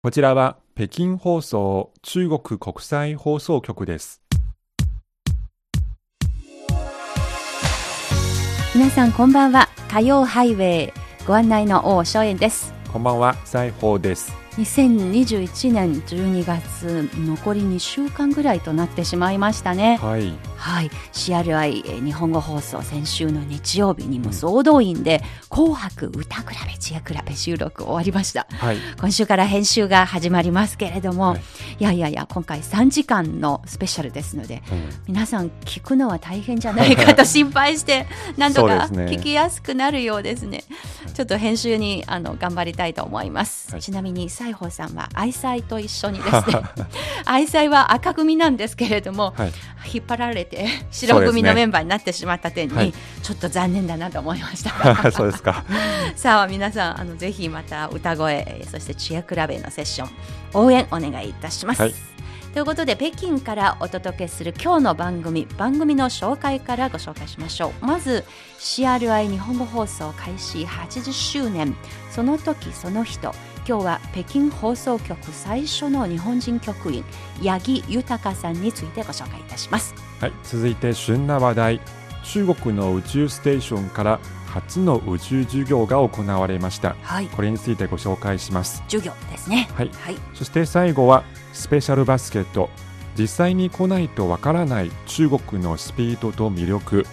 こちらは北京放送中国国際放送局です。皆さんこんばんは火曜ハイウェイご案内の王正円ですこんばんは、西宝です。2021年12月残り2週間ぐらいとなってしまいましたね。はい。はい。CRI えー日本語放送先週の日曜日にも総動員で「紅白歌比べ知恵比べ」収録終わりました。はい。今週から編集が始まりますけれども、はい。い、やいやいや今回3時間のスペシャルですのでうん。皆さん聞くのは大変じゃないかと 心配して何とか聞きやすくなるようですね。ちょっと編集にあの頑張りたいと思います、はい。ちなみに西宝さんは愛妻と一緒にですね 愛妻は赤組なんですけれども、はい。引っ張られて白組のメンバーになってしまった点に、はいちょっと残念だなと思いました そうですか。さあ皆さんあのぜひまた歌声えーそして知恵比べのセッション応援お願いいたします。はいということで北京からお届けする今日の番組番組の紹介からご紹介しましょうまず CRI 日本語放送開始80周年その時その人今日は北京放送局最初の日本人局員八木豊さんについてご紹介いたしますはい。続いて旬な話題。中国の宇宙ステーションから初の宇宙授業が行われました。はいこれについてご紹介します。授業ですねはい。はいそして最後はスペシャルバスケット。実際に来ないとわからない中国のスピードと魅力。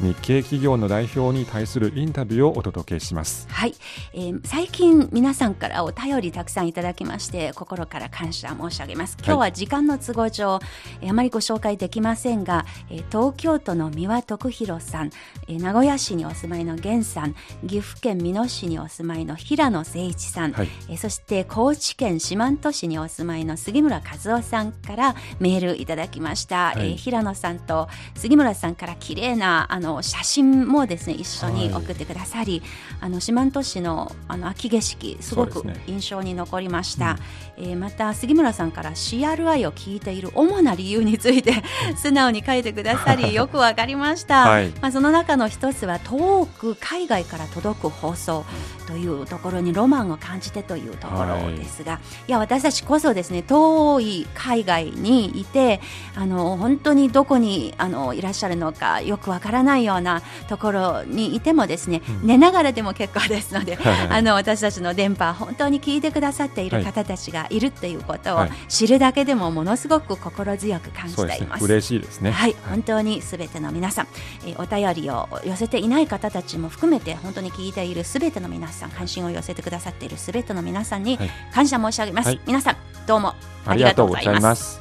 日系企業の代表に対するインタビューをお届けします。はい、えー最近皆さんからお便りたくさんいただきまして心から感謝申し上げます。今日は時間の都合上、えーあまりご紹介できませんが、えー東京都の三輪徳弘さん、えー名古屋市にお住まいの源さん岐阜県美濃市にお住まいの平野誠一さん、はい。えーそして高知県四万十市にお住まいの杉村和夫さんからメールいただきました、はい。えー平野さんと杉村さんから綺麗なあの写真もですね一緒に送ってくださり、あの四万十市のあの秋景色すごく印象に残りました、えーまた杉村さんから CRI を聞いている主な理由について素直に書いてくださり よくわかりました、はい。まあ、その中の一つは遠く海外から届く放送というところにロマンを感じてというところですが、い、や私たちこそですね遠い海外にいてあの本当にどこにあのいらっしゃるのかよくわからないようなところにいてもですね、寝ながらでも結構ですので、あの私たちの電波本当に聞いてくださっている方たちがいるっていうことをはい。知るだけでもものすごく心強く感じそうですね。ていま。す。嬉しいですね。はい、本当にすべての皆さん、えーお便りを寄せていない方たちも含めて本当に聞いているすべての皆さん関心を寄せてくださっているすべての皆さんにはい感謝申し上げます、はい皆さんどうもありがとうございます。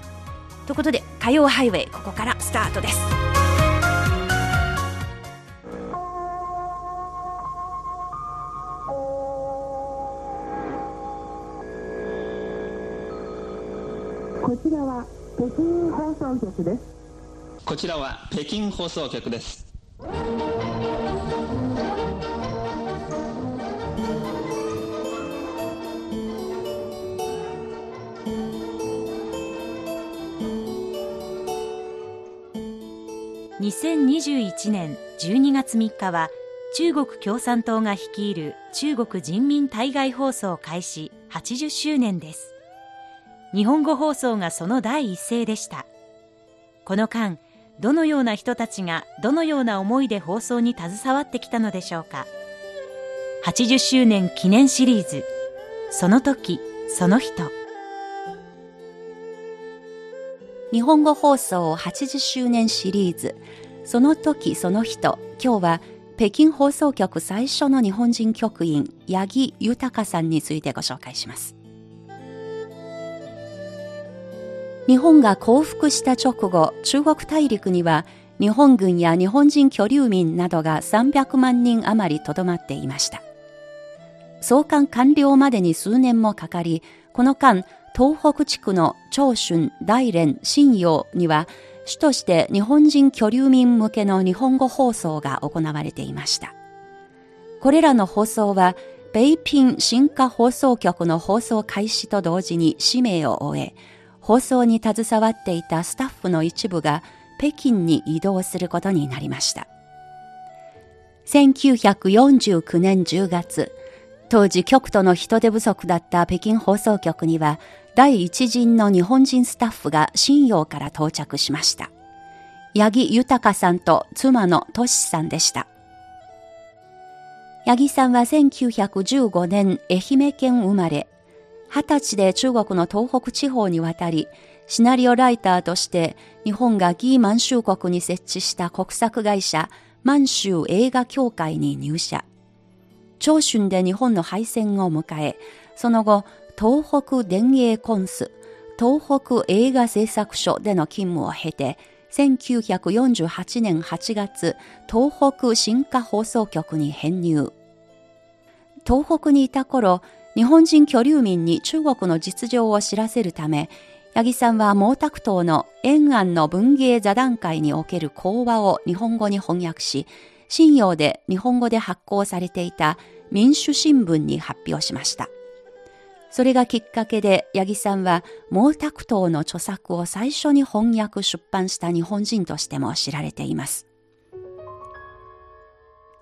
ということで火曜ハイウェイここからスタートですこちらは北京放送局です。こちらは北京放送局です。2021年12月3日は中国共産党が率いる中国人民対外放送開始80周年です。日本語放送がその第一声でした。この間どのような人たちがどのような思いで放送に携わってきたのでしょうか。80周年記念シリーズ。その時その人。日本語放送80周年シリーズ。その時その人。今日は北京放送局最初の日本人局員八木豊さんについてご紹介します。日本が降伏した直後中国大陸には日本軍や日本人居留民などが300万人余りとどまっていました。送還完了までに数年もかかりこの間東北地区の長春、大連、信陽には主として日本人居留民向けの日本語放送が行われていました。これらの放送は北京新華放送局の放送開始と同時に使命を終え、放送に携わっていたスタッフの一部が北京に移動することになりました。1949年10月、当時極度の人手不足だった北京放送局には第一陣の日本人スタッフが信用から到着しました。八木豊さんと妻のトシさんでした。八木さんは1915年愛媛県生まれ、20歳で中国の東北地方に渡り、シナリオライターとして日本がギー満州国に設置した国策会社満州映画協会に入社。長春で日本の敗戦を迎え、その後、東北電影コンス、東北映画製作所での勤務を経て、1948年8月、東北新華放送局に編入。東北にいた頃、日本人居留民に中国の実情を知らせるため、八木さんは毛沢東の延安の文芸座談会における講話を日本語に翻訳し、信用で日本語で発行されていた民主新聞に発表しました。それがきっかけで八木さんは毛沢東の著作を最初に翻訳出版した日本人としても知られています。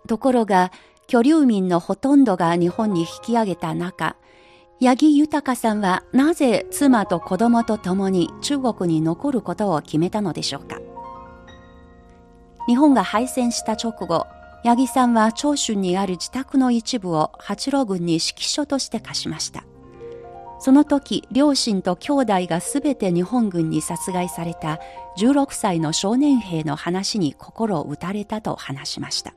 ところが、居留民のほとんどが日本に引き上げた中、八木豊さんはなぜ妻と子供と共に中国に残ることを決めたのでしょうか日本が敗戦した直後、八木さんは長春にある自宅の一部を八郎軍に指揮所として貸しました。その時、両親と兄弟がすべて日本軍に殺害された16歳の少年兵の話に心を打たれたと話しました。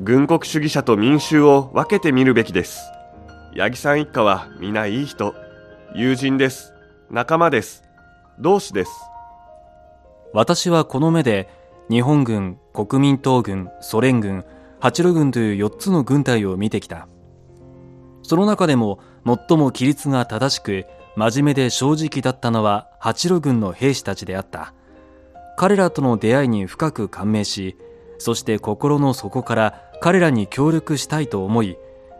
軍国主義者と民衆を分けてみるべきです。八木さん一家は皆いい人、友人です。仲間です。同志です。私はこの目で日本軍、国民党軍、ソ連軍、八路軍という4つの軍隊を見てきた。その中でも最も規律が正しく真面目で正直だったのは八路軍の兵士たちであった。彼らとの出会いに深く感銘しそして心の底から彼らに協力したいと思い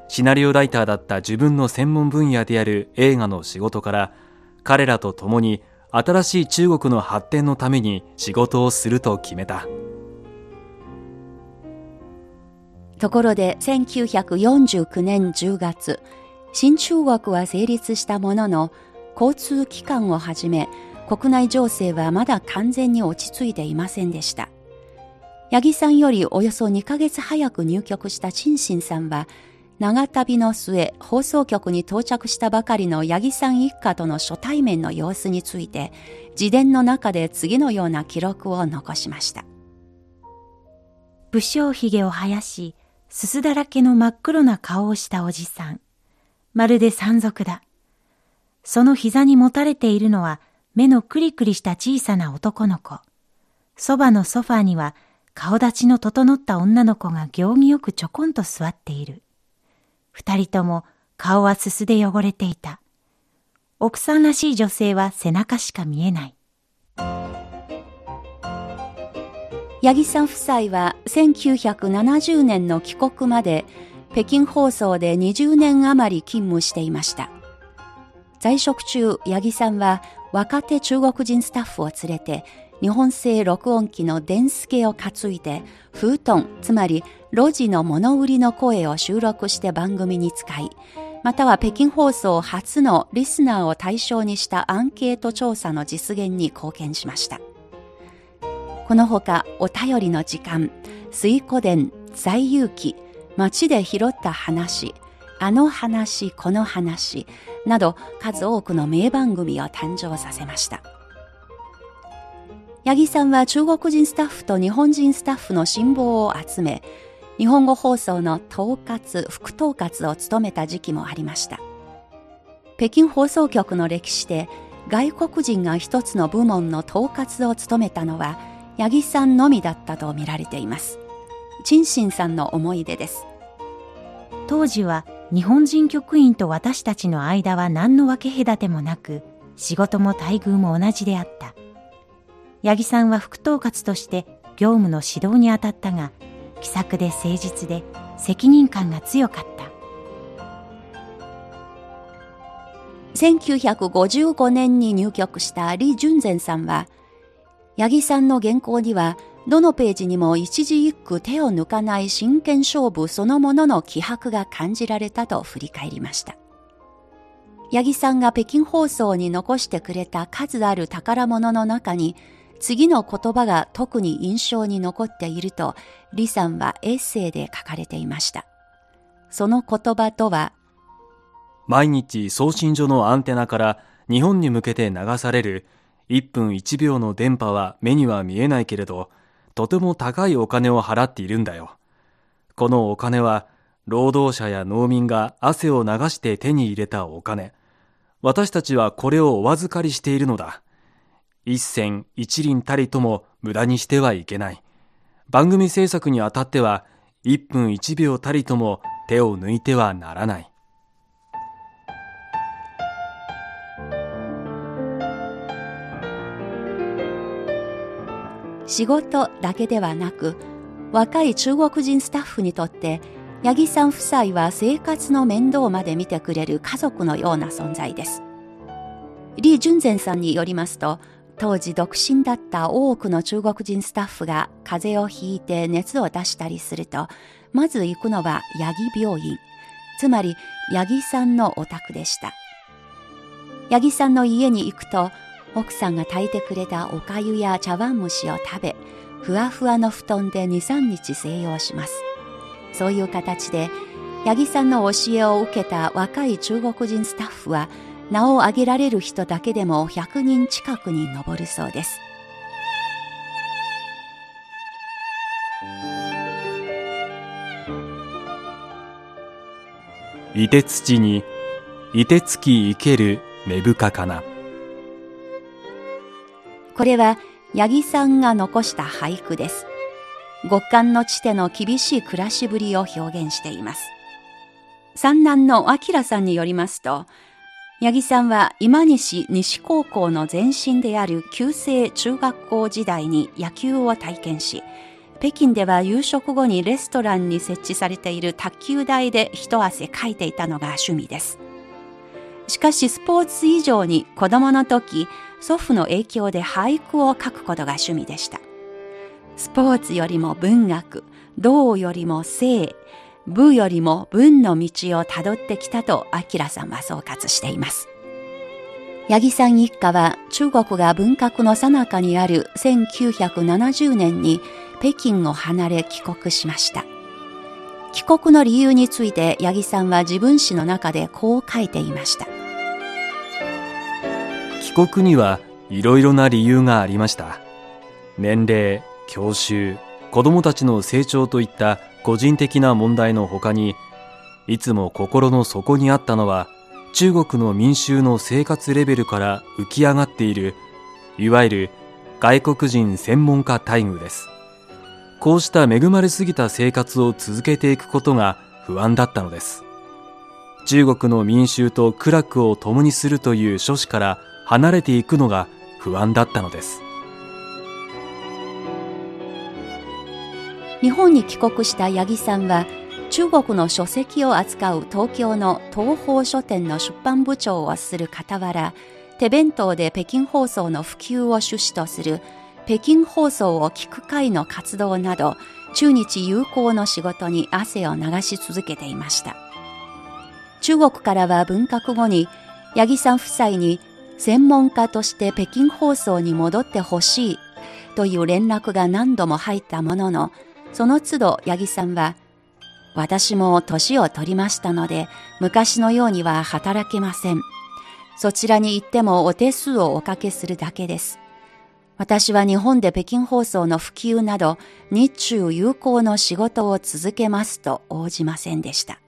シナリオライターだった自分の専門分野である映画の仕事から彼らと共に新しい中国の発展のために仕事をすると決めた。ところで1949年10月新中国は成立したものの、交通機関をはじめ、国内情勢はまだ完全に落ち着いていませんでした。八木さんよりおよそ2ヶ月早く入局した陳信さんは、長旅の末、放送局に到着したばかりの八木さん一家との初対面の様子について、自伝の中で次のような記録を残しました。武将髭を生やし、すすだらけの真っ黒な顔をしたおじさん。まるで山賊だ。その膝に持たれているのは目のクリクリした小さな男の子。そばのソファーには顔立ちの整った女の子が行儀よくちょこんと座っている。二人とも顔はすすで汚れていた。奥さんらしい女性は背中しか見えない。八木さん夫妻は1970年の帰国まで北京放送で20年余り勤務していました。在職中、八木さんは若手中国人スタッフを連れて日本製録音機の電スケを担いで、フートン、つまり路地の物売りの声を収録して番組に使い、または北京放送初のリスナーを対象にしたアンケート調査の実現に貢献しました。このほか、お便りの時間、水湖伝、在遊記、街で拾った話、あの話、この話など数多くの名番組を誕生させました。八木さんは中国人スタッフと日本人スタッフの辛抱を集め、日本語放送の統括、副統括を務めた時期もありました。北京放送局の歴史で外国人が一つの部門の統括を務めたのは八木さんのみだったと見られています。陳信さんの思い出です。当時は日本人局員と私たちの間は何の分け隔てもなく、仕事も待遇も同じであった。八木さんは副統括として業務の指導に当たったが、気さくで誠実で責任感が強かった。1955年に入局した李淳禅さんは、八木さんの原稿にはどのページにも一字一句手を抜かない真剣勝負そのものの気迫が感じられたと振り返りました。八木さんが北京放送に残してくれた数ある宝物の中に、次の言葉が特に印象に残っていると、李さんはエッセイで書かれていました。その言葉とは、毎日送信所のアンテナから日本に向けて流される1分1秒の電波は目には見えないけれど、とても高いお金を払っているんだよ。このお金は、労働者や農民が汗を流して手に入れたお金。私たちはこれをお預かりしているのだ。一銭一輪たりとも無駄にしてはいけない。番組制作にあたっては、一分一秒たりとも手を抜いてはならない。仕事だけではなく、若い中国人スタッフにとって、八木さん夫妻は生活の面倒まで見てくれる家族のような存在です。李淳前さんによりますと、当時独身だった多くの中国人スタッフが風邪をひいて熱を出したりすると、まず行くのは八木病院、つまり八木さんのお宅でした。八木さんの家に行くと、奥さんが炊いてくれたおかゆや茶碗蒸しを食べ、ふわふわの布団で2、3日静養します。そういう形で、八木さんの教えを受けた若い中国人スタッフは、名を挙げられる人だけでも100人近くに上るそうです。いて土に、いてつき生ける芽深かな。これは八木さんが残した俳句です。極寒の地での厳しい暮らしぶりを表現しています。三男の明さんによりますと、八木さんは今西西高校の前身である旧制中学校時代に野球を体験し、北京では夕食後にレストランに設置されている卓球台で一汗かいていたのが趣味です。しかしスポーツ以上に子供の時、祖父の影響で俳句を書くことが趣味でした。スポーツよりも文学、道よりも性、武よりも文の道をたどってきたと明さんは総括しています。八木さん一家は中国が文革の最中にある1970年に北京を離れ帰国しました。帰国の理由について八木さんは自分史の中でこう書いていました。帰国にはいろいろな理由がありました。年齢教習子供たちの成長といった個人的な問題のほかにいつも心の底にあったのは中国の民衆の生活レベルから浮き上がっているいわゆる外国人専門家待遇です。こうした恵まれすぎた生活を続けていくことが不安だったのです。中国の民衆と苦楽を共にするという諸子から離れていくのが不安だったのです。日本に帰国した八木さんは中国の書籍を扱う東京の東方書店の出版部長をする傍ら手弁当で北京放送の普及を趣旨とする北京放送を聞く会の活動など中日友好の仕事に汗を流し続けていました。中国からは文革後に八木さん夫妻に専門家として北京放送に戻ってほしいという連絡が何度も入ったものの、その都度八木さんは、私も年を取りましたので、昔のようには働けません。そちらに行ってもお手数をおかけするだけです。私は日本で北京放送の普及など、日中友好の仕事を続けますと応じませんでした。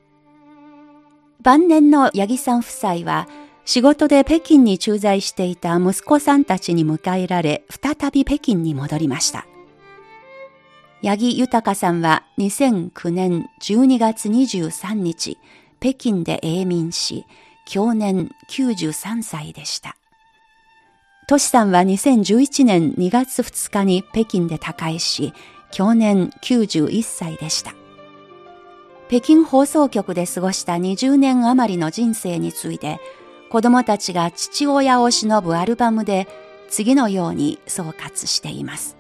晩年の八木さん夫妻は、仕事で北京に駐在していた息子さんたちに迎えられ、再び北京に戻りました。八木豊さんは2009年12月23日、北京で永眠し、去年93歳でした。トシさんは2011年2月2日に北京で他界し、去年91歳でした。北京放送局で過ごした20年余りの人生について、子供たちが父親を忍ぶアルバムで次のように総括しています。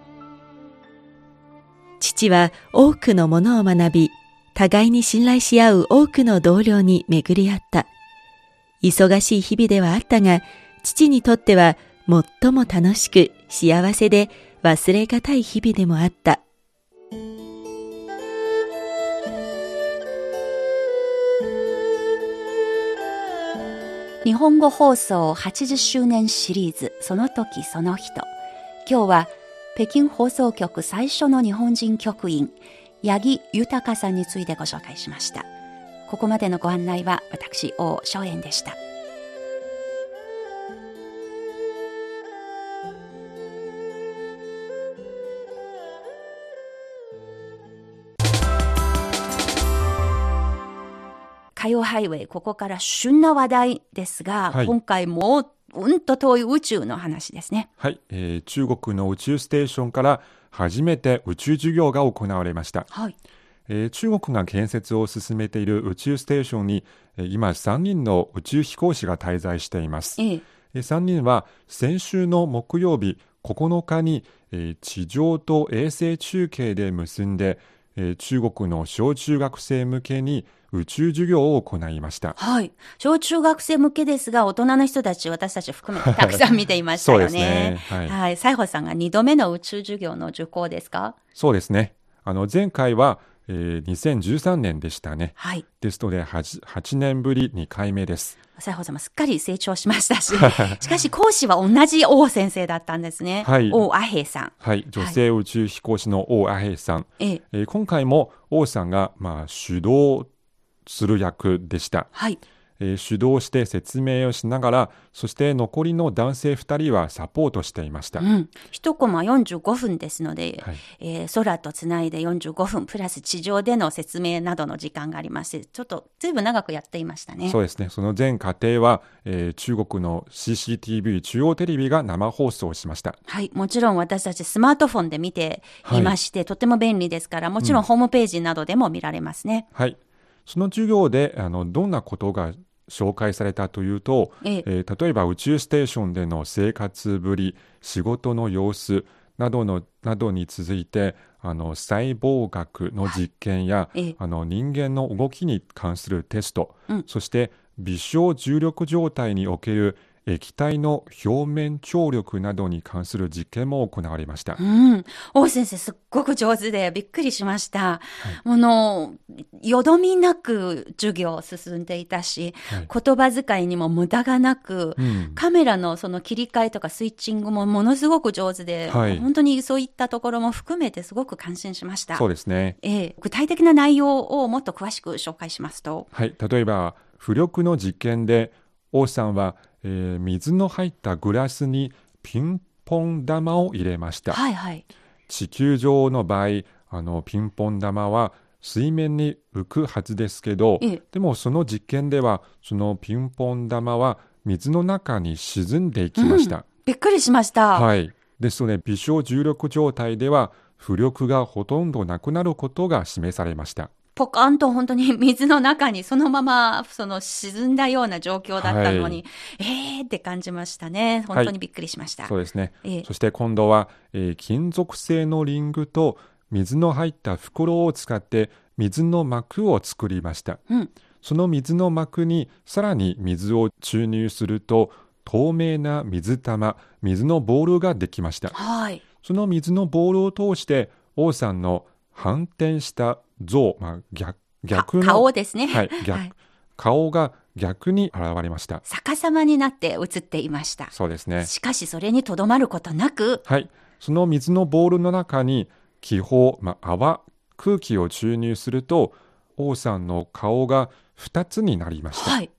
父は多くのものを学び、互いに信頼し合う多くの同僚に巡り合った。忙しい日々ではあったが、父にとっては最も楽しく幸せで忘れがたい日々でもあった。日本語放送80周年シリーズその時その人。今日は北京放送局最初の日本人局員八木豊さんについてご紹介しました。ここまでのご案内は私王松園でした。火曜ハイウェイここから旬な話題ですが、はい。今回もうんと遠い宇宙の話ですね。はい、えー中国の宇宙ステーションから初めて宇宙授業が行われました、はい。えー中国が建設を進めている宇宙ステーションに、えー今3人の宇宙飛行士が滞在しています、ええ。えー3人は先週の木曜日9日に、えー地上と衛星中継で結んで、えー中国の小中学生向けに宇宙授業を行いましたはい。小中学生向けですが、大人の人たち、私たち含めてたくさん見ていましたよね。そうですねはいはい。西郷さんが2度目の宇宙授業の受講ですか？そうですねあの前回は、えー2013年でしたねはい。ですので 8, 8年ぶり2回目です西郷さんもすっかり成長しましたし、しかし講師は同じ王先生だったんですね。はい王阿平さん。はい、女性宇宙飛行士の王阿平さん、ええ。えー今回も王さんが、まあ、主導する役でした、はい。えー主導して説明をしながらそして残りの男性2人はサポートしていました、うん。一コマ45分ですので、はいえー空とつないで45分、プラス地上での説明などの時間がありまして、ちょっとずいぶん長くやっていましたね。そうですねその全過程は、えー中国の CCTV 中央テレビが生放送しましたはい。もちろん私たちスマートフォンで見ていまして、とても便利ですから、もちろんホームページなどでも見られますね。はいその授業であのどんなことが紹介されたというと、ええ。えー例えば宇宙ステーションでの生活ぶり仕事の様子などのなどに続いてあの細胞学の実験や、ええ。あの人間の動きに関するテスト、うん。そして微小重力状態における液体の表面張力などに関する実験も行われました。うん。王先生、すっごく上手でびっくりしました。あの、よどみなく授業を進んでいたし、はい言葉遣いにも無駄がなく、うんカメラのその切り替えとかスイッチングもものすごく上手で、はい本当にそういったところも含めてすごく感心しました。そうですね。ええ具体的な内容をもっと詳しく紹介しますと、はい、例えば浮力の実験で王さんは、えー水の入ったグラスにピンポン玉を入れました、はいはい。地球上の場合あのピンポン玉は水面に浮くはずですけどええ。でもその実験ではそのピンポン玉は水の中に沈んでいきました、びっくりしました。はい。ですので微小重力状態では浮力がほとんどなくなることが示されましたポカンと本当に水の中にそのままその沈んだような状況だったのに、えーって感じましたね。本当にびっくりしました。そうですね、ええそして今度は、えー金属製のリングと水の入った袋を使って水の膜を作りましたうん。その水の膜にさらに水を注入すると透明な水玉水のボールができましたはい。その水のボールを通して王さんの反転した像、まあ、逆逆顔ですね。はい、逆はい顔が逆に現れました逆さまになって映っていました。そうですねしかしそれにとどまることなく、はい、その水のボールの中に気泡、まあ、泡空気を注入すると王さんの顔が2つになりました、はい。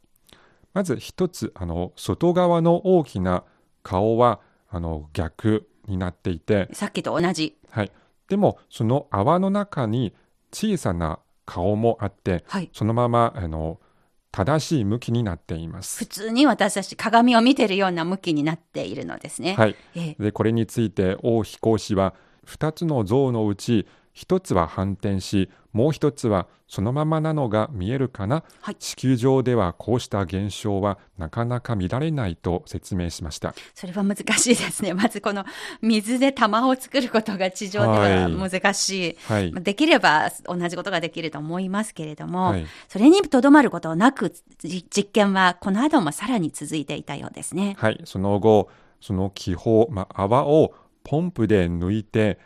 まず1つあの外側の大きな顔はあの逆になっていて、さっきと同じ。はい、でもその泡の中に小さな顔もあってはい。そのままあの正しい向きになっていま普す。通に私たち鏡を見てるような向きになっているのですね。はい、ええでこれについて王飛行士は2つの像のうち一つは反転し、もう一つはそのままなのが見えるかな、はい地球上ではこうした現象はなかなか見られないと説明しました。それは難しいですね。まずこの水で玉を作ることが地上では難しい。はい。できれば同じことができると思いますけれども、はいそれにとどまることなく、じ実験はこの後もさらに続いていたようですね。はい、その後、その気泡、まあ、泡をポンプで抜いて、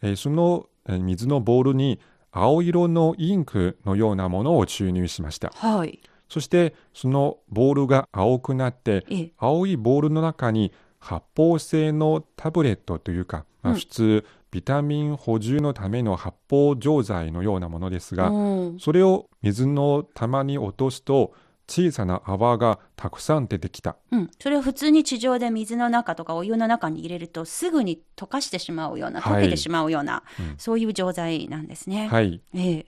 えーそのえー水のボールに青色のインクのようなものを注入しました。はい。そして、そのボールが青くなって、ええ青いボールの中に発泡性のタブレットというか、まあうん普通、ビタミン補充のための発泡錠剤のようなものですが、うんそれを水の玉に落とすと、小さな泡がたくさん出てきた。うん、それを普通に地上で水の中とかお湯の中に入れるとすぐに溶かしてしまうようなはい溶けてしまうような、うんそういう錠剤なんですね。はい。ええ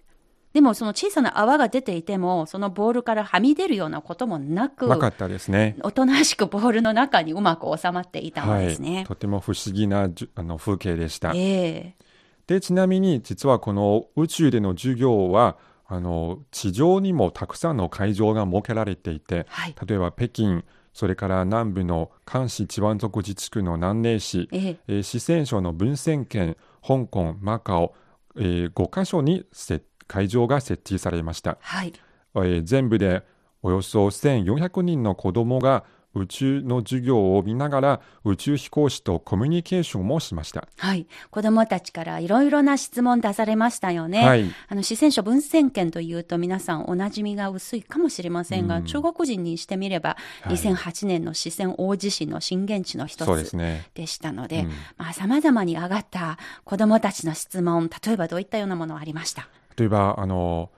でもその小さな泡が出ていてもそのボールからはみ出るようなこともなくなかったですね。おとなしくボールの中にうまく収まっていたのですね。とても不思議なあの風景でした。ええで、ちなみに実はこの宇宙での授業は、あの地上にもたくさんの会場が設けられていて、はい。例えば北京、それから南部の漢市チワン族自治区の南寧市、えええー四川省の文鮮県、香港、マカオ、え5カ所にせ会場が設置されました。はい。えー全部でおよそ1400人の子どもが宇宙の授業を見ながら宇宙飛行士とコミュニケーションもしました。はい。子供たちからいろいろな質問出されましたよね。はい。あの、四川省文鮮県というと皆さんお馴染みが薄いかもしれませんが、うん中国人にしてみれば、はい2008年の四川大地震の震源地の一つ。でしたので、うんまあ、様々に上がった子供たちの質問、例えばどういったようなものがありました？例えば、あの、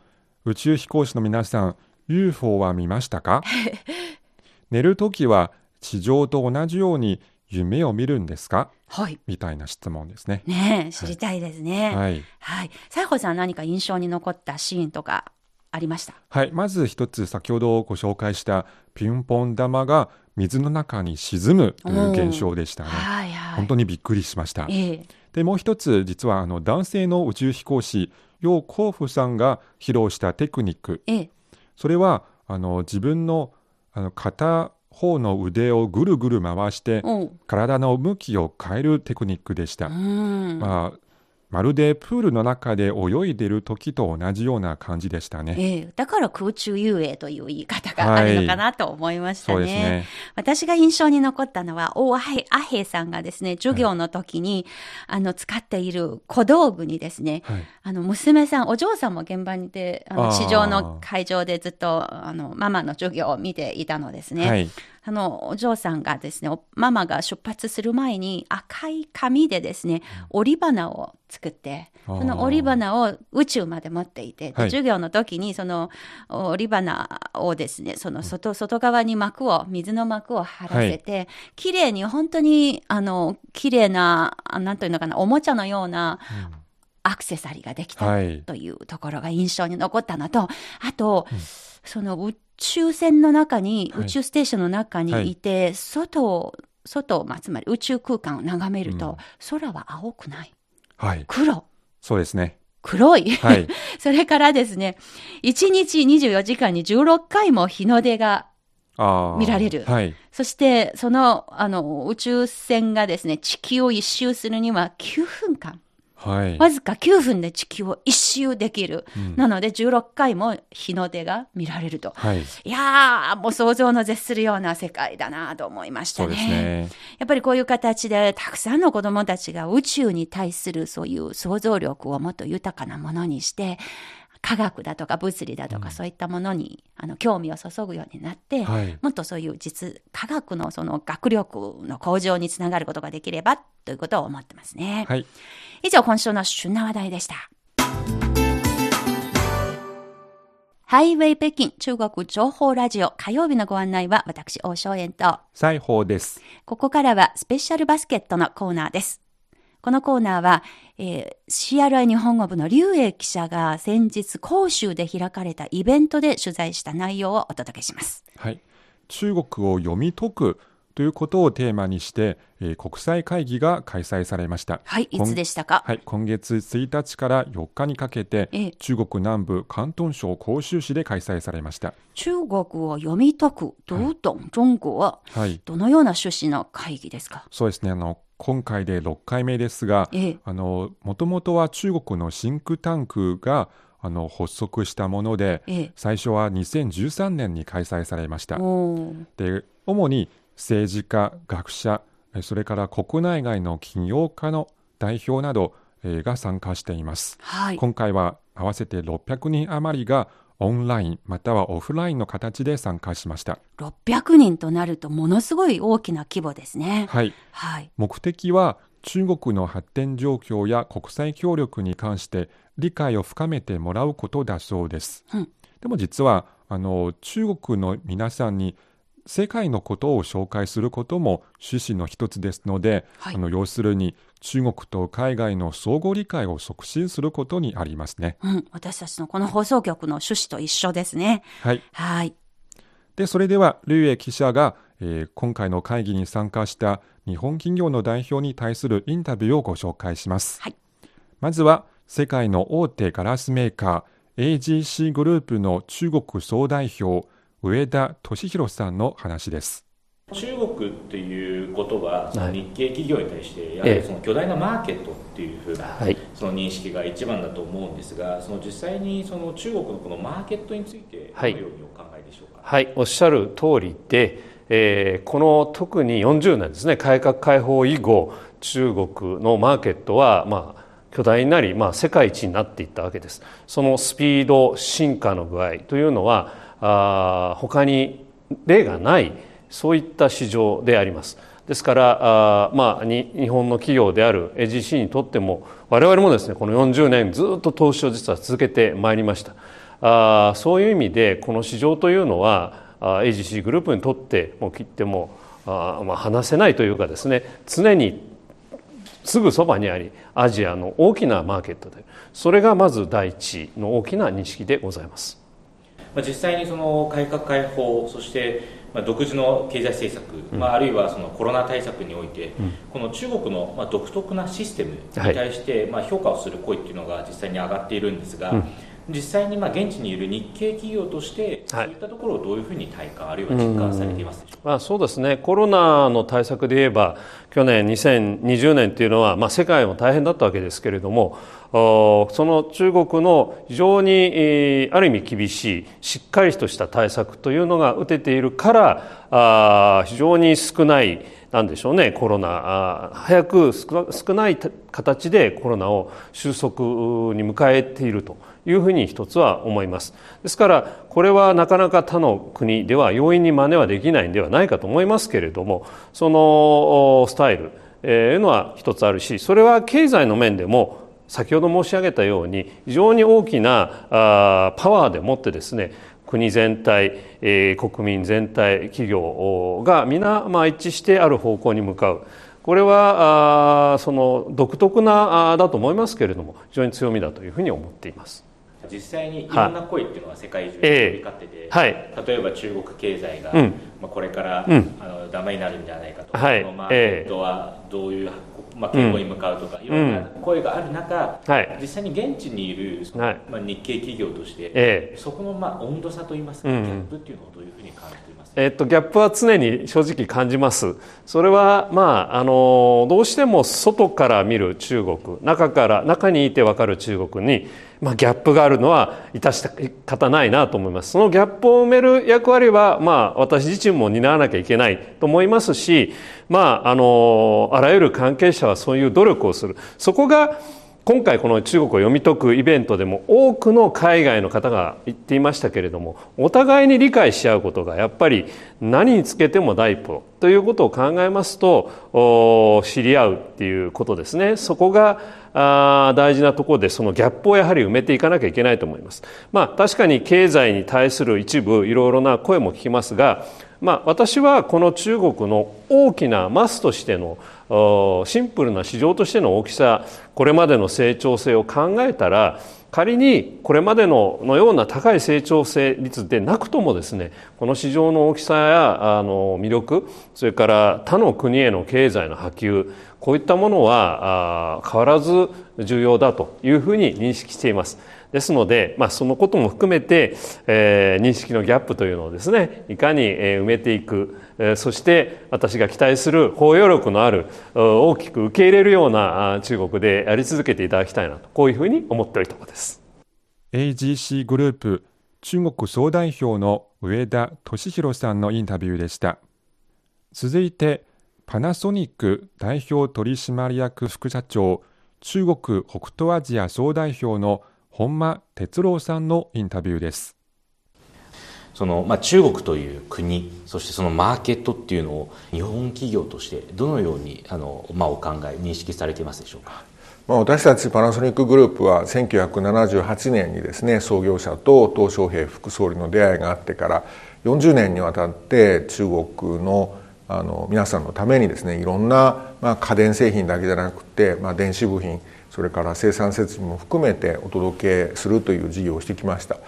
宇宙飛行士の皆さん、UFO は見ましたか？寝るときは地上と同じように夢を見るんですか？はい。みたいな質問ですね。ねえ、知りたいですね。はい。はい。西郷さん何か印象に残ったシーンとかありました？はい。まず一つ、先ほどご紹介したピンポン玉が水の中に沈むという現象でしたね。はいはい。本当にびっくりしました。ええ。で、もう一つ、実はあの男性の宇宙飛行士、楊光福さんが披露したテクニック。ええ。それは、あの自分のあの片方の腕をぐるぐる回して。体の向きを変えるテクニックでした。うん。まあ、まるでプールの中で泳いでる時と同じような感じでしたね。ええ、だから空中遊泳という言い方があるのかなと思いましたね。そうですね。私が印象に残ったのは、大アヘさんがですね、授業の時に、あの、使っている小道具にですね、はい。あの、娘さん、お嬢さんも現場にいて、あの、市場の会場でずっと、あの、ママの授業を見ていたのですね。はい。あの、お嬢さんがですね、おママが出発する前に赤い紙でですね、折り花を作って、その折り花を宇宙まで持っていて、授業の時にその折り花をですね、その外、外側に膜を、水の膜を張らせて、綺麗に本当に、あの、綺麗な、あなんというのかな、おもちゃのようなアクセサリーができたはい。というところが印象に残ったのと、あと、その宇宙船の中に、はい宇宙ステーションの中にいて、外を、外、まあ、つまり宇宙空間を眺めると、うん空は青くない。はい。黒。そうですね。黒い。はい。それからですね、1日24時間に16回も日の出が、見られるはい。そしてその、あの、宇宙船がですね、地球を一周するには9分間。はい。わずか9分で地球を一周できる。うんなので16回も日の出が見られると。はい。いやー、もう想像の絶するような世界だなと思いましたね。ね。やっぱりこういう形でたくさんの子供たちが宇宙に対するそういう想像力をもっと豊かなものにして、科学だとか物理だとかそういったものに、あの興味を注ぐようになって、はい。もっとそういう実、科学のその学力の向上につながることができればということを思ってますね。はい。以上、今週の旬な話題でした。ハイウェイ北京中国情報ラジオ火曜日のご案内は私、王正円と、裁縫です。ここからはスペシャルバスケットのコーナーです。このコーナーは、えー CRI 日本語部の劉英記者が先日広州で開かれたイベントで取材した内容をお届けします。はい。中国を読み解くということをテーマにして、えー国際会議が開催されました。はい、いつでしたか？はい、今月1日から4日にかけて、ええ中国南部広東省広州市で開催されました。中国を読み解く、读懂中国。はい、どのような趣旨の会議ですか？そうですね。あの今回で6回目ですが、もともとは中国のシンクタンクがあの発足したもので、ええ最初は2013年に開催されました。で主に政治家、学者、えそれから国内外の起業家の代表などえーが参加しています。はい。今回は合わせて600人余りがオンラインまたはオフラインの形で参加しました。600人となるとものすごい大きな規模ですね。はい。はい。目的は中国の発展状況や国際協力に関して理解を深めてもらうことだそうです。うんでも実はあの中国の皆さんに世界のことを紹介することも趣旨の一つですので、はいあの要するに中国と海外の相互理解を促進することにありますね。うん。私たちのこの放送局の趣旨と一緒ですね。はい。はい。でそれでは劉英記者が、えー今回の会議に参加した日本企業の代表に対するインタビューをご紹介します、はいまずは世界の大手ガラスメーカー AGC グループの中国総代表上田俊弘さんの話です中国っていうことははい日系企業に対してやはええ。りその巨大なマーケットっていうふうなはい。その認識が一番だと思うんですがその実際にその中国のこのマーケットについてどのはいようにお考えでしょうか、はい、おっしゃる通りで、えーこの特に40年ですね改革開放以後中国のマーケットは、まあ、巨大になり、まあ、世界一になっていったわけです。そのスピード進化の具合というのはあー他に例がないそういった市場でありますですからあ、まあ、日本の企業である AGC にとっても我々もですねこの40年ずっと投資を実は続けてまいりましたあそういう意味でこの市場というのはあ AGC グループにとっても切ってもあ、まあ、話せないというかですね常にすぐそばにありアジアの大きなマーケットでそれがまず第一の大きな認識でございます。実際にその改革開放そしてまあ独自の経済政策、まあ、あるいはそのコロナ対策において、この中国のまあ独特なシステムに対してまあ評価をする声っていうのが実際に上がっているんですが、うん実際にまあ現地にいる日系企業としてそうはいいったところをどういうふうに体感あるいは実感されていますでしょうか？まあ、そうですね。コロナの対策で言えば去年2020年というのは、まあ、世界も大変だったわけですけれどもおその中国の非常に、えーある意味厳しいしっかりとした対策というのが打てているからあー非常に少ないなんでしょうねコロナ。早く少少ない形でコロナを収束に迎えているというふうに一つは思いますですからこれはなかなか他の国では容易に真似はできないんではないかと思いますけれどもそのスタイルえーいうのは一つあるしそれは経済の面でも先ほど申し上げたように非常に大きなあパワーでもってですね国全体、えー国民全体企業が皆、まあ、一致してある方向に向かうこれはあその独特なあだと思いますけれども非常に強みだというふうに思っています。実際にい。ろんな声っていうのが世界中に飛え。えび交ってて、はい。例えば中国経済が、うん。まあ、これから、うん。あのダメになるんじゃないかと。か、はい。マーケットはどういう、まあ、傾向に向かうとか、いろんな声がある中、はい。実際に現地にいるその、はい。まあ、日系企業として、ええ。そこのまあ温度差といいますか、うんギャップっていうのをどういうふうに感じてえっと、ギャップは常に正直感じます。それは、まあ、あの、どうしても外から見る中国、中から、中にいてわかる中国に、まあ、ギャップがあるのは致した方ないなと思います。そのギャップを埋める役割は、まあ、私自身も担わなきゃいけないと思いますし、まあ、あの、あらゆる関係者はそういう努力をする。そこが、今回この中国を読み解くイベントでも多くの海外の方が言っていましたけれどもお互いに理解し合うことがやっぱり何につけても第一歩ということを考えますと知り合うっていうことですねそこが大事なところでそのギャップをやはり埋めていかなきゃいけないと思います。まあ確かに経済に対する一部いろいろな声も聞きますがまあ、私はこの中国の大きなマスとしてのシンプルな市場としての大きさこれまでの成長性を考えたら仮にこれまでのような高い成長性率でなくともですねこの市場の大きさやあの魅力それから他の国への経済の波及こういったものは変わらず重要だというふうに認識しています。ですので、まあ、そのことも含めて、えー、認識のギャップというのをですねいかに埋めていく、えー、そして私が期待する包容力のある大きく受け入れるような中国でやり続けていただきたいなとこういうふうに思っているところです。AGC グループ中国総代表の上田俊弘さんのインタビューでした。続いてパナソニック代表取締役副社長中国北東アジア総代表の本間哲郎さんのインタビューです。その、まあ、中国という国そしてそのマーケットっていうのを日本企業としてどのようにあの、まあ、お考え認識されていますでしょうか？まあ、私たちパナソニックグループは1978年にですね創業者と鄧小平副総理の出会いがあってから40年にわたって中国のあの皆さんのためにですねいろんな、まあ、家電製品だけじゃなくて、まあ、電子部品それから生産設備も含めてお届けするという事業をしてきました。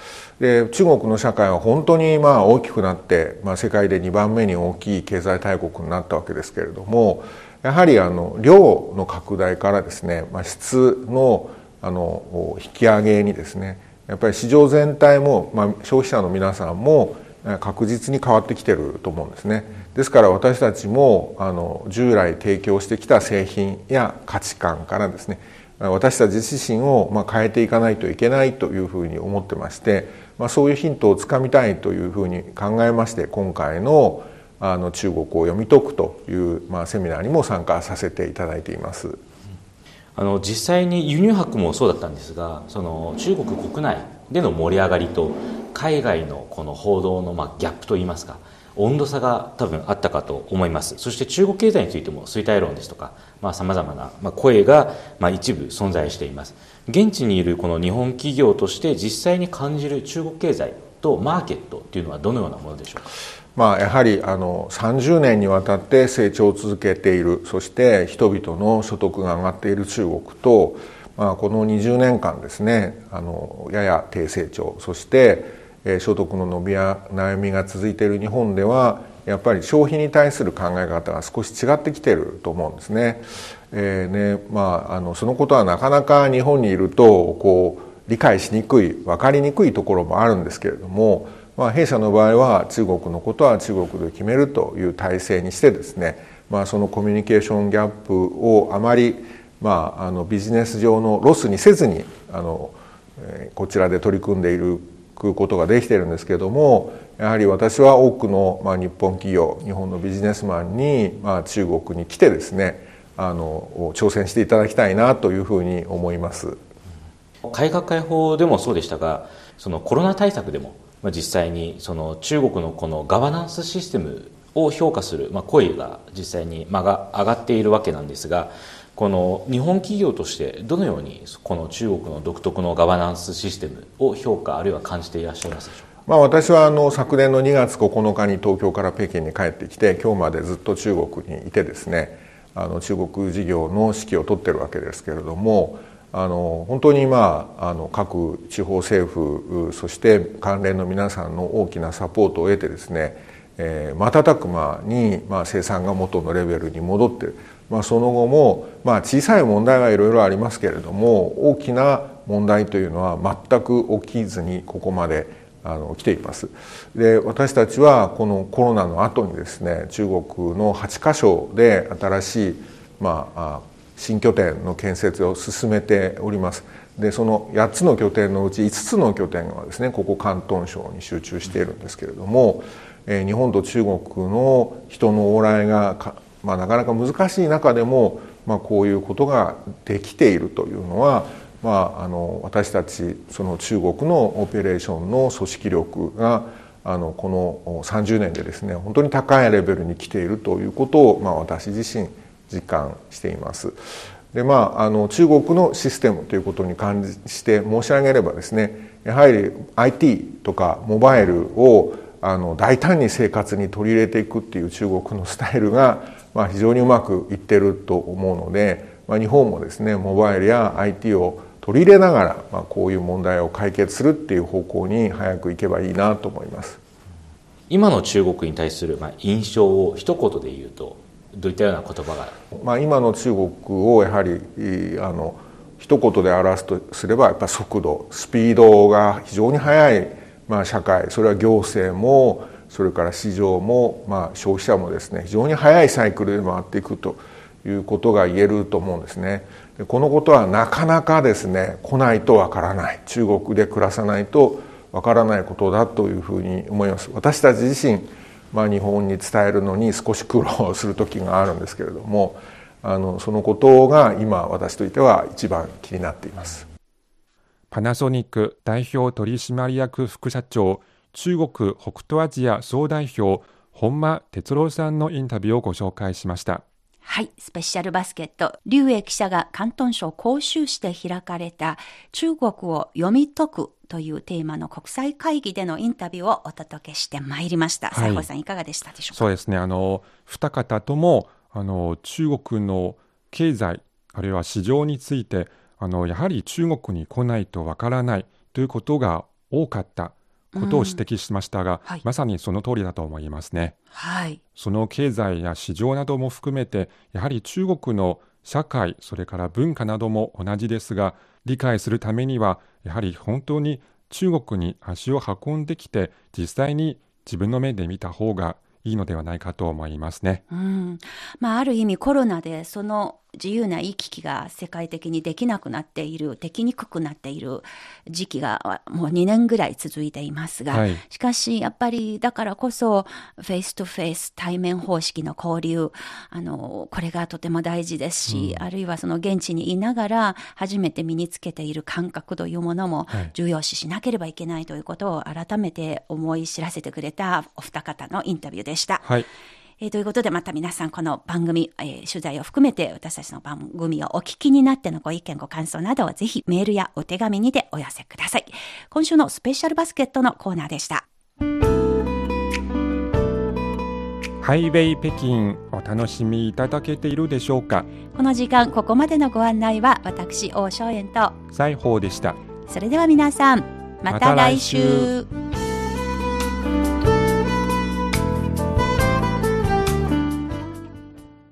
で中国の社会は本当にまあ大きくなって、まあ、世界で2番目に大きい経済大国になったわけですけれどもやはりあの量の拡大からですね、まあ、質のあの引き上げにですねやっぱり市場全体も、まあ、消費者の皆さんも確実に変わってきてると思うんですね。ですから私たちもあの従来提供してきた製品や価値観からですね私たち自身をま変えていかないといけないというふうに思ってまして、まあ、そういうヒントをつかみたいというふうに考えまして今回のあの中国を読み解くという、まあ、セミナーにも参加させていただいています。あの実際に輸入博もそうだったんですがその中国国内での盛り上がりと海外のこの報道のまあギャップといいますか温度差が多分あったかと思います。そして中国経済についても衰退論ですとかさまざ、まな声がまあ一部存在しています。現地にいるこの日本企業として実際に感じる中国経済とマーケットというのはどのようなものでしょうか？まあ、やはりあの30年にわたって成長を続けているそして人々の所得が上がっている中国と、まあ、この20年間ですねあのやや低成長そして所得の伸びや悩みが続いている日本ではやっぱり消費に対する考え方が少し違ってきてると思うんですね。えー、ねまあ、あのそのことはなかなか日本にいるとこう理解しにくい分かりにくいところもあるんですけれども、まあ、弊社の場合は中国のことは中国で決めるという体制にしてですね、まあ、そのコミュニケーションギャップをあまり、まあ、あのビジネス上のロスにせずにあのこちらで取り組んでいるくことができているんですけどもやはり私は多くの、まあ、日本企業日本のビジネスマンに、まあ、中国に来てですねあの挑戦していただきたいなというふうに思います。改革開放でもそうでしたがそのコロナ対策でもま実際にその中国のこのガバナンスシステムを評価する、まあ、声が実際にまが上がっているわけなんですがこの日本企業としてどのようにこの中国の独特のガバナンスシステムを評価あるいは感じていらっしゃいますでしょうか？まあ、私はあの昨年の2月9日に東京から北京に帰ってきて今日までずっと中国にいてですねあの中国事業の指揮を執ってるわけですけれどもあの本当にまああの各地方政府そして関連の皆さんの大きなサポートを得てですね、え、瞬く間にまあ生産が元のレベルに戻ってまあ、その後も、まあ、小さい問題はいろいろありますけれども大きな問題というのは全く起きずにここまであの来ています。で私たちはこのコロナの後にですね中国の8カ所で新しい、まあ、新拠点の建設を進めております。でその8つの拠点のうち5つの拠点はですねここ広東省に集中しているんですけれども、えー、日本と中国の人の往来がまあ、なかなか難しい中でも、まあ、こういうことができているというのは、まあ、あの私たちその中国のオペレーションの組織力があのこの30年でですね本当に高いレベルに来ているということを、まあ、私自身実感しています。でまあ、あの中国のシステムということに関して申し上げればですねやはり IT とかモバイルをあの大胆に生活に取り入れていくっていう中国のスタイルがまあ、非常にうまくいってると思うので、まあ、日本もですねモバイルや IT を取り入れながら、まあ、こういう問題を解決するっていう方向に早くいけばいいなと思います。今の中国に対するまあ印象を一言で言うとどういったような言葉が、まあ、今の中国をやはりあの一言で表すとすればやっぱ速度スピードが非常に速い、まあ、社会それは行政もそれから市場も、まあ、消費者もですね非常に速いサイクルで回っていくということが言えると思うんですね。でこのことはなかなかですね来ないとわからない中国で暮らさないとわからないことだというふうに思います。私たち自身まあ、日本に伝えるのに少し苦労する時があるんですけれどもあのそのことが今私といては一番気になっていますパナソニック代表取締役副社長中国北東アジア総代表本間哲郎さんのインタビューをご紹介しましたはい、スペシャルバスケット、劉英記者が広東省広州市で開かれた中国を読み解くというテーマの国際会議でのインタビューをお届けしてまいりました。西、は、い、さんいかがでしたでしょうか？そうですね。あの二方ともあの中国の経済あるいは市場についてあのやはり中国に来ないとわからないということが多かったことを指摘しましたが、うんはい、まさにその通りだと思いますね。はい。その経済や市場なども含めて、やはり中国の社会、それから文化なども同じですが、理解するためには、やはり本当に中国に足を運んできて、実際に自分の目で見た方がいいのではないかと思いますね。うんまあ、ある意味コロナでその自由な行き来が世界的にできなくなっている、できにくくなっている時期がもう2年ぐらい続いていますが、はい、しかしやっぱりだからこそ face to face 対面方式の交流、あの、これがとても大事ですし、うん、あるいはその現地にいながら初めて身につけている感覚というものも重要視しなければいけないということを改めて思い知らせてくれたお二方のインタビューでした。はいえー、ということでまた皆さんこの番組、えー、取材を含めて私たちの番組をお聞きになってのご意見ご感想などをぜひメールやお手紙にてお寄せください。今週のスペシャルバスケットのコーナーでした。ハイウェイ北京お楽しみいただけているでしょうか？この時間ここまでのご案内は私王正円と。西宝でした。それでは皆さんまた来週